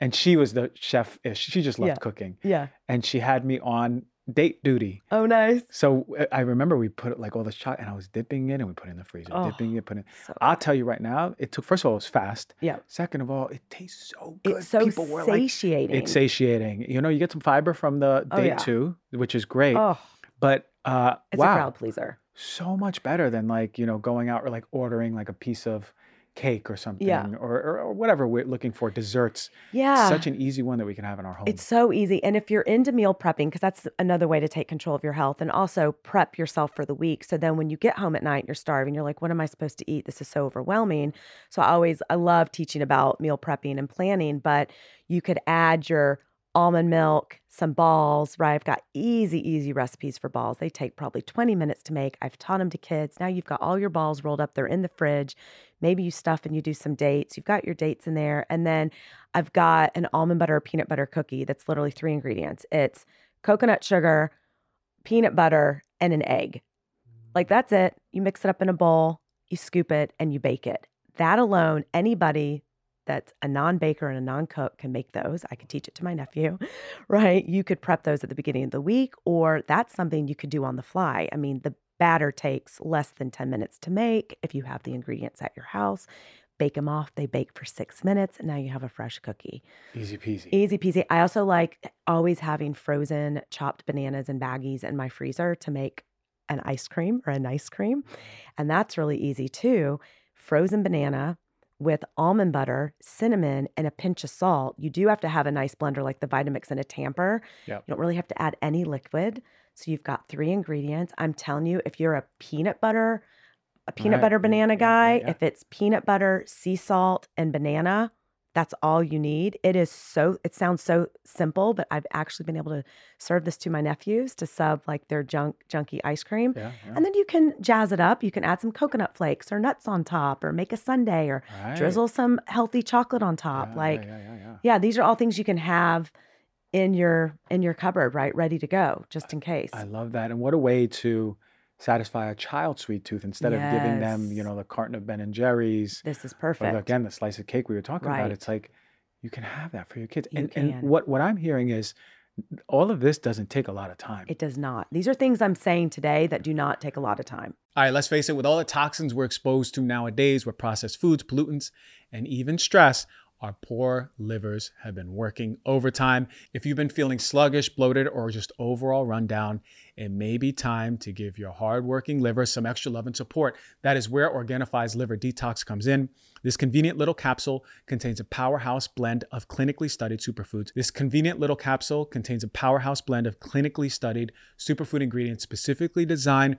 and she was the chef. She just loved Yeah. cooking, Yeah. and she had me on date duty. Oh, nice. So uh, I remember we put like all the shot, and I was dipping it, and we put it in the freezer, Oh, dipping it, putting. it. So, I'll tell you right now, it took. First of all, it was fast. yeah. Second of all, it tastes so good. It's so People were like, satiating. it's satiating. You know, you get some fiber from the Oh, date yeah. too, which is great. oh, But uh, it's wow, a crowd pleaser. so much better than like you know going out or like ordering like a piece of cake or something Yeah. or, or, or whatever we're looking for desserts Yeah. such an easy one that we can have in our home It's so easy. And if you're into meal prepping, because that's another way to take control of your health and also prep yourself for the week. So then when you get home at night you're starving, you're like, what am I supposed to eat? This is so overwhelming. So I always, I love teaching about meal prepping and planning, but you could add your almond milk, some balls, right? I've got easy, easy recipes for balls. They take probably 20 minutes to make. I've taught them to kids. Now you've got all your balls rolled up, they're in the fridge. Maybe you stuff and you do some dates. You've got your dates in there. And then I've got an almond butter peanut butter cookie that's literally three ingredients it's coconut sugar, peanut butter, and an egg. Like mm. that's it. You mix it up in a bowl, you scoop it, and you bake it. That alone, anybody that's a non baker and a non cook can make those. I could teach it to my nephew, right? You could prep those at the beginning of the week, or that's something you could do on the fly. I mean, the batter takes less than 10 minutes to make if you have the ingredients at your house. Bake them off, they bake for six minutes, and now you have a fresh cookie. easy peasy Easy peasy. I also like always having frozen chopped bananas and baggies in my freezer to make an ice cream or an ice cream. And that's really easy too. Frozen banana with almond butter, cinnamon, and a pinch of salt. You do have to have a nice blender like the Vitamix and a tamper. Yep. You don't really have to add any liquid. So you've got three ingredients. I'm telling you, if you're a peanut butter, a peanut Right. butter banana guy, yeah. if it's peanut butter, sea salt, and banana, that's all you need. It is so, it sounds so simple, but I've actually been able to serve this to my nephews to sub like their junk, junky ice cream. yeah, yeah. And then you can jazz it up. You can add some coconut flakes or nuts on top or make a sundae or Right. drizzle some healthy chocolate on top. Yeah, like, yeah, these are all things you can have in your in your cupboard, right? Ready to go, just in case. I love that. And what a way to satisfy a child's sweet tooth instead of giving them, you know, the carton of Ben and Jerry's this is perfect. the- again the slice of cake we were talking about. It's like you can have that for your kids. You and can. and what what I'm hearing is all of this doesn't take a lot of time. It does not. These are things I'm saying today that do not take a lot of time. All right, let's face it, with all the toxins we're exposed to nowadays with processed foods, pollutants, and even stress, our poor livers have been working overtime. If you've been feeling sluggish, bloated, or just overall run down, it may be time to give your hardworking liver some extra love and support. That is where Organifi's Liver Detox comes in. This convenient little capsule contains a powerhouse blend of clinically studied superfoods. This convenient little capsule contains a powerhouse blend of clinically studied superfood ingredients specifically designed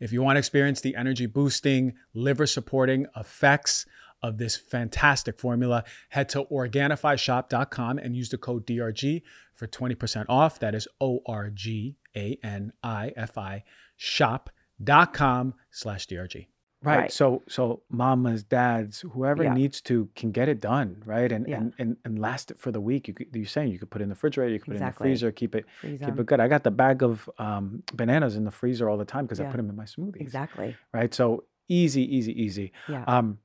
If you want to experience the energy boosting, liver supporting effects of this fantastic formula, head to organifishop.com and use the code DRG for 20% off. That is O R G A N I F I shop.com slash DRG. Right. Right. So so mamas, dads, whoever Yeah. needs to can get it done, right? And Yeah. and, and and last it for the week. You could, you're saying you could put it in the refrigerator, you could put it in the freezer, keep it Freeze keep them. it good. I got the bag of um, bananas in the freezer all the time because I put them in my smoothies. Exactly. Right. So easy, easy, easy. Yeah. Um,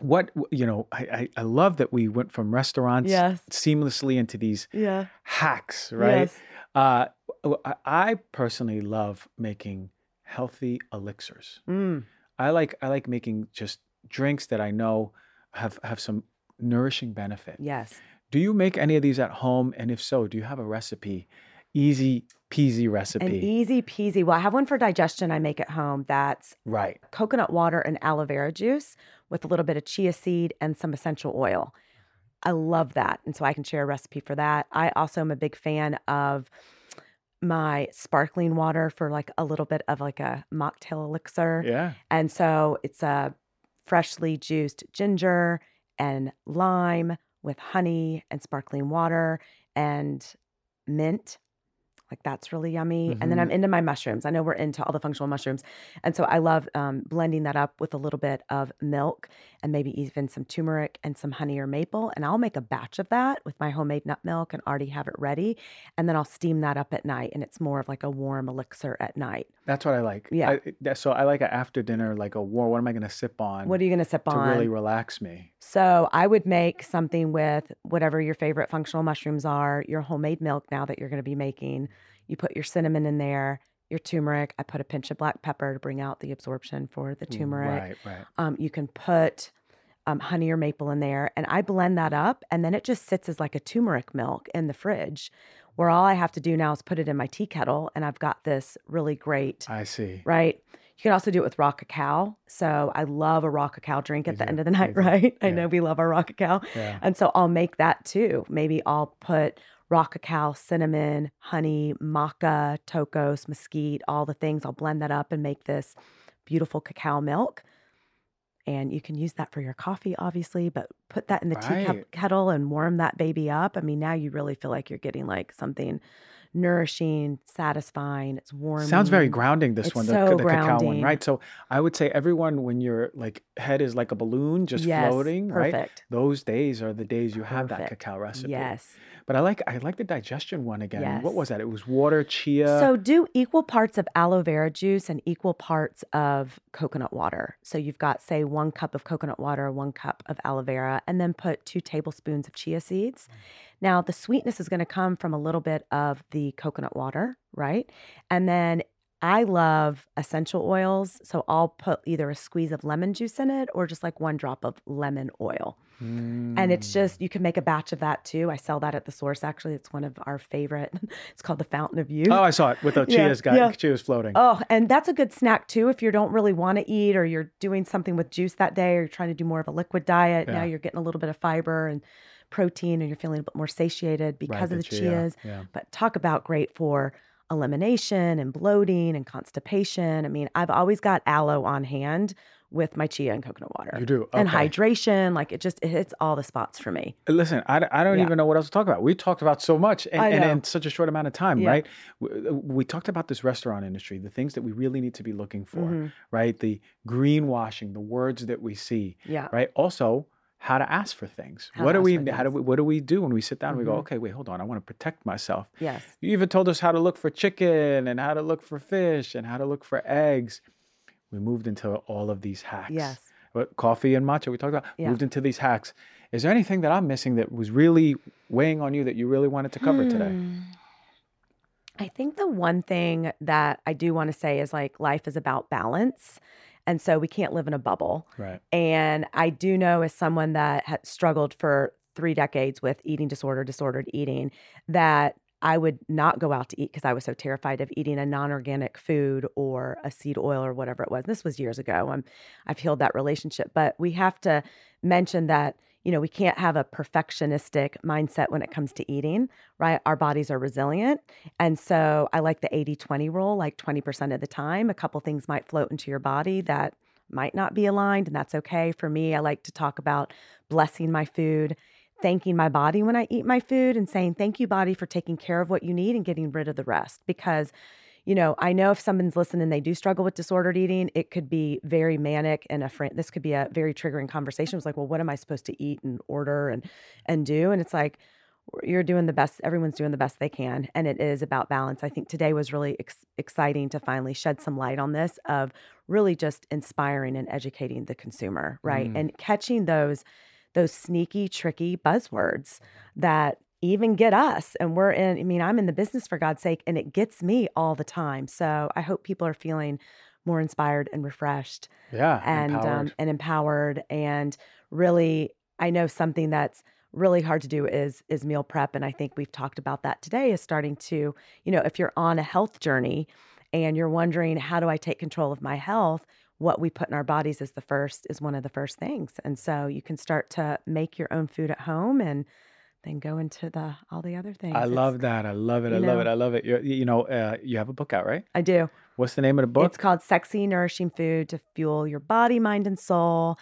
what you know, I, I I love that we went from restaurants Yes. seamlessly into these Yeah. hacks, right? Yes. Uh, I personally love making healthy elixirs. Mm. I like I like making just drinks that I know have have some nourishing benefit. Yes. Do you make any of these at home? And if so, do you have a recipe? easy peasy recipe. An easy peasy. Well, I have one for digestion I make at home that's right. coconut water and aloe vera juice with a little bit of chia seed and some essential oil. I love that. And so I can share a recipe for that. I also am a big fan of my sparkling water for like a little bit of like a mocktail elixir. Yeah. And so it's a freshly juiced ginger and lime with honey and sparkling water and mint. Like that's really yummy. And then I'm into my mushrooms. I know we're into all the functional mushrooms. And so I love um, blending that up with a little bit of milk and maybe even some turmeric and some honey or maple. And I'll make a batch of that with my homemade nut milk and already have it ready. And then I'll steam that up at night. And it's more of like a warm elixir at night. That's what I like. Yeah. I, so I like a after dinner, like a war. What am I going to sip on What are you going to sip to on? To really relax me? So I would make something with whatever your favorite functional mushrooms are, your homemade milk now that you're going to be making. You put your cinnamon in there, your turmeric. I put a pinch of black pepper to bring out the absorption for the turmeric. Right, right. Um, you can put um, honey or maple in there, and I blend that up, and then it just sits as like a turmeric milk in the fridge. Where all I have to do now is put it in my tea kettle, and I've got this really great I see. right? You can also do it with raw cacao. So I love a raw cacao drink at the end of the night, right? I know we love our raw cacao. Yeah. And so I'll make that too. Maybe I'll put raw cacao, cinnamon, honey, maca, tocos, mesquite, all the things. I'll blend that up and make this beautiful cacao milk. And you can use that for your coffee, obviously, but put that in the tea Right. ke- kettle and warm that baby up. I mean, now you really feel like you're getting like something nourishing, satisfying. It's warm. Sounds very grounding. This It's one, the, so the cacao one, right? So I would say everyone, when your like head is like a balloon, just yes, floating, right? Those days are the days you have that cacao recipe. Yes. But I like I like the digestion one again. What was that? It was water, chia. So do equal parts of aloe vera juice and equal parts of coconut water. So you've got, say, one cup of coconut water, one cup of aloe vera, and then put two tablespoons of chia seeds. Mm. Now, the sweetness is going to come from a little bit of the coconut water, right? And then I love essential oils. So I'll put either a squeeze of lemon juice in it or just like one drop of lemon oil. And it's Mm. just, you can make a batch of that too. I sell that at the source, actually. It's one of our favorite. It's called the Fountain of Youth. Oh, I saw it with the Yeah, chia's guy. yeah. Chia's floating. Oh, and that's a good snack too if you don't really want to eat or you're doing something with juice that day or you're trying to do more of a liquid diet. Yeah. Now you're getting a little bit of fiber and protein and you're feeling a bit more satiated because Right, of the chia, chias. Yeah. But talk about great for elimination and bloating and constipation. I mean, I've always got aloe on hand with my chia and coconut water. You do. And hydration, like it just it hits all the spots for me. Listen, I, I don't Yeah. even know what else to talk about. We talked about so much and, and in such a short amount of time, Yeah. right? We, we talked about this restaurant industry, the things that we really need to be looking for, Mhm. right? The greenwashing, the words that we see, Yeah. right? Also, how to ask for things. How what do we how do we what do we do when we sit down and we go, Mhm. okay, wait, hold on, I want to protect myself. Yes. You even told us how to look for chicken and how to look for fish and how to look for eggs. We moved into all of these hacks. Yes. What, coffee and matcha we talked about. Yeah. Moved into these hacks. Is there anything that I'm missing that was really weighing on you that you really wanted to cover today? Hmm. I think the one thing that I do want to say is like life is about balance. And so we can't live in a bubble. Right. And I do know, as someone that had struggled for three decades with eating disorder, disordered eating, that I would not go out to eat because I was so terrified of eating a non-organic food or a seed oil or whatever it was. This was years ago. I'm, I've healed that relationship, but we have to mention that you know we can't have a perfectionistic mindset when it comes to eating. Right? Our bodies are resilient, and so I like the 80-20 rule. Like 20% of the time, a couple things might float into your body that might not be aligned, and that's okay. For me, I like to talk about blessing my food thanking my body when I eat my food and saying, Thank you, body, for taking care of what you need and getting rid of the rest. Because, you know, I know if someone's listening they do struggle with disordered eating, it could be very manic and a friend. This could be a very triggering conversation. It's like, well, what am I supposed to eat and order and and do? And it's like, you're doing the best. Everyone's doing the best they can, and it is about balance. I think today was really ex- exciting to finally shed some light on this of really just inspiring and educating the consumer, right, Mm. and catching those those sneaky, tricky buzzwords that even get us. And we're in, I mean, I'm in the business for God's sake, and it gets me all the time. So I hope people are feeling more inspired and refreshed Yeah. and empowered. um, and empowered. And really, I know something that's really hard to do is is meal prep and I think we've talked about that today is starting to, you know, if you're on a health journey and you're wondering how do I take control of my health, what we put in our bodies is the first is one of the first things. And so you can start to make your own food at home and then go into the all the other things. I love that. I love it. I you love it. I love it. You're, you know, uh, you have a book out, right? I do. What's the name of the book? It's called Sexy Nourishing Food to Fuel Your Body, Mind, and Soul.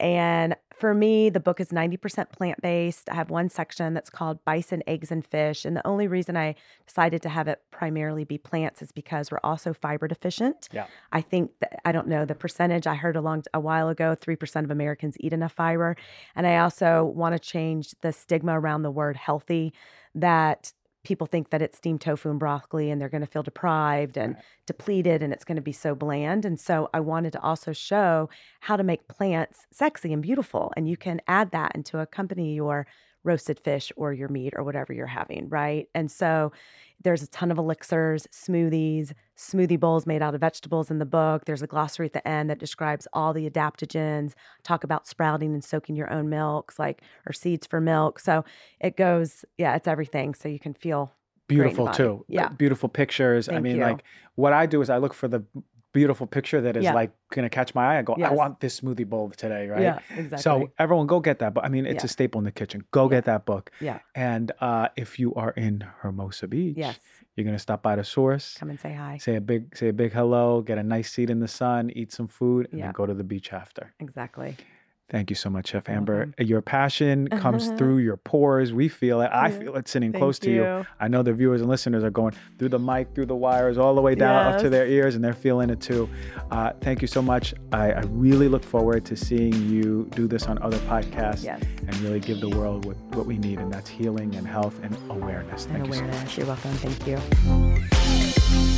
And for me, the book is 90% plant based. I have one section that's called Bison, Eggs, and Fish. And the only reason I decided to have it primarily be plants is because we're also fiber deficient. Yeah. I think that, I don't know the percentage. I heard a long a while ago, 3% of Americans eat enough fiber. And I also want to change the stigma around the word healthy that people think that it's steamed tofu and broccoli and they're going to feel deprived and Right. depleted and it's going to be so bland. And so I wanted to also show how to make plants sexy and beautiful. And you can add that and to accompany your roasted fish or your meat or whatever you're having, right? And so there's a ton of elixirs, smoothies, smoothie bowls made out of vegetables in the book. There's a glossary at the end that describes all the adaptogens, talk about sprouting and soaking your own milks, like or seeds for milk. So it goes, yeah, it's everything. So you can feel great in the beautiful too. Yeah. Beautiful pictures. I mean, you. like what I do is I look for the beautiful picture that is Yeah. like gonna catch my eye. I go, I want this smoothie bowl today, right? Yeah, exactly. So everyone go get that book. I mean, it's Yeah. a staple in the kitchen. Go get that book. yeah, And uh, if you are in Hermosa Beach, yes, you're gonna stop by the source. come and say hi. Say a big say a big hello, get a nice seat in the sun, eat some food, and Yeah. then go to the beach after. Exactly. Thank you so much, Chef Amber. Your passion comes through your pores. We feel it. I feel it sitting Thank close to you. I know the viewers and listeners are going through the mic, through the wires, all the way down up to their ears, and they're feeling it too. Uh, thank you so much. I, I really look forward to seeing you do this on other podcasts Yes. and really give the world what, what we need, and that's healing and health and awareness. Thank and you so much. awareness. You're welcome. Thank you.